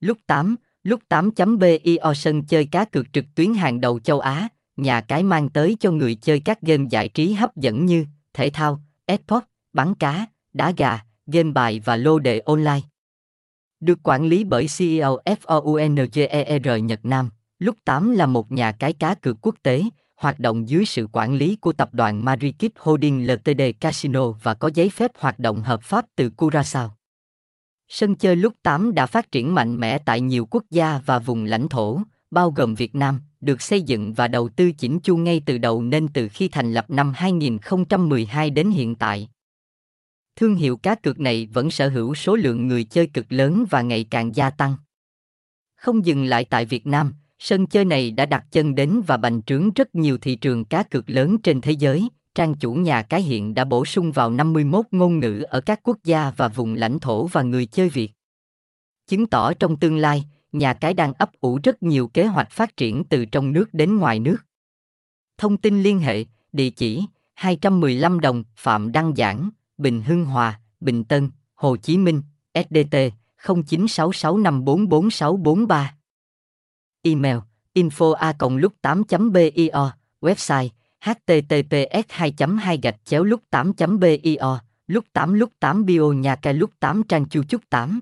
Lúc 8, lúc 8.bio sân chơi cá cược trực tuyến hàng đầu châu Á, nhà cái mang tới cho người chơi các game giải trí hấp dẫn như thể thao, esports, bắn cá, đá gà, game bài và lô đề online. Được quản lý bởi CEO FOUNGER Nhật Nam, Lúc 8 là một nhà cái cá cược quốc tế, hoạt động dưới sự quản lý của tập đoàn Marikit Holding Ltd Casino và có giấy phép hoạt động hợp pháp từ Curaçao. Sân chơi lúc 8 đã phát triển mạnh mẽ tại nhiều quốc gia và vùng lãnh thổ, bao gồm Việt Nam, được xây dựng và đầu tư chỉnh chu ngay từ đầu nên từ khi thành lập năm 2012 đến hiện tại. Thương hiệu cá cược này vẫn sở hữu số lượng người chơi cực lớn và ngày càng gia tăng. Không dừng lại tại Việt Nam, sân chơi này đã đặt chân đến và bành trướng rất nhiều thị trường cá cược lớn trên thế giới. Trang chủ nhà cái hiện đã bổ sung vào 51 ngôn ngữ ở các quốc gia và vùng lãnh thổ và người chơi Việt. Chứng tỏ trong tương lai, nhà cái đang ấp ủ rất nhiều kế hoạch phát triển từ trong nước đến ngoài nước. Thông tin liên hệ, địa chỉ 215 đồng Phạm Đăng Giảng, Bình Hưng Hòa, Bình Tân, Hồ Chí Minh, SDT 0966544643. Email info a lúc 8.bio, website https 2 2 gạch chéo lúc 8 bio lúc 8 lúc 8 bio nhà cái lúc 8 trang chu chúc 8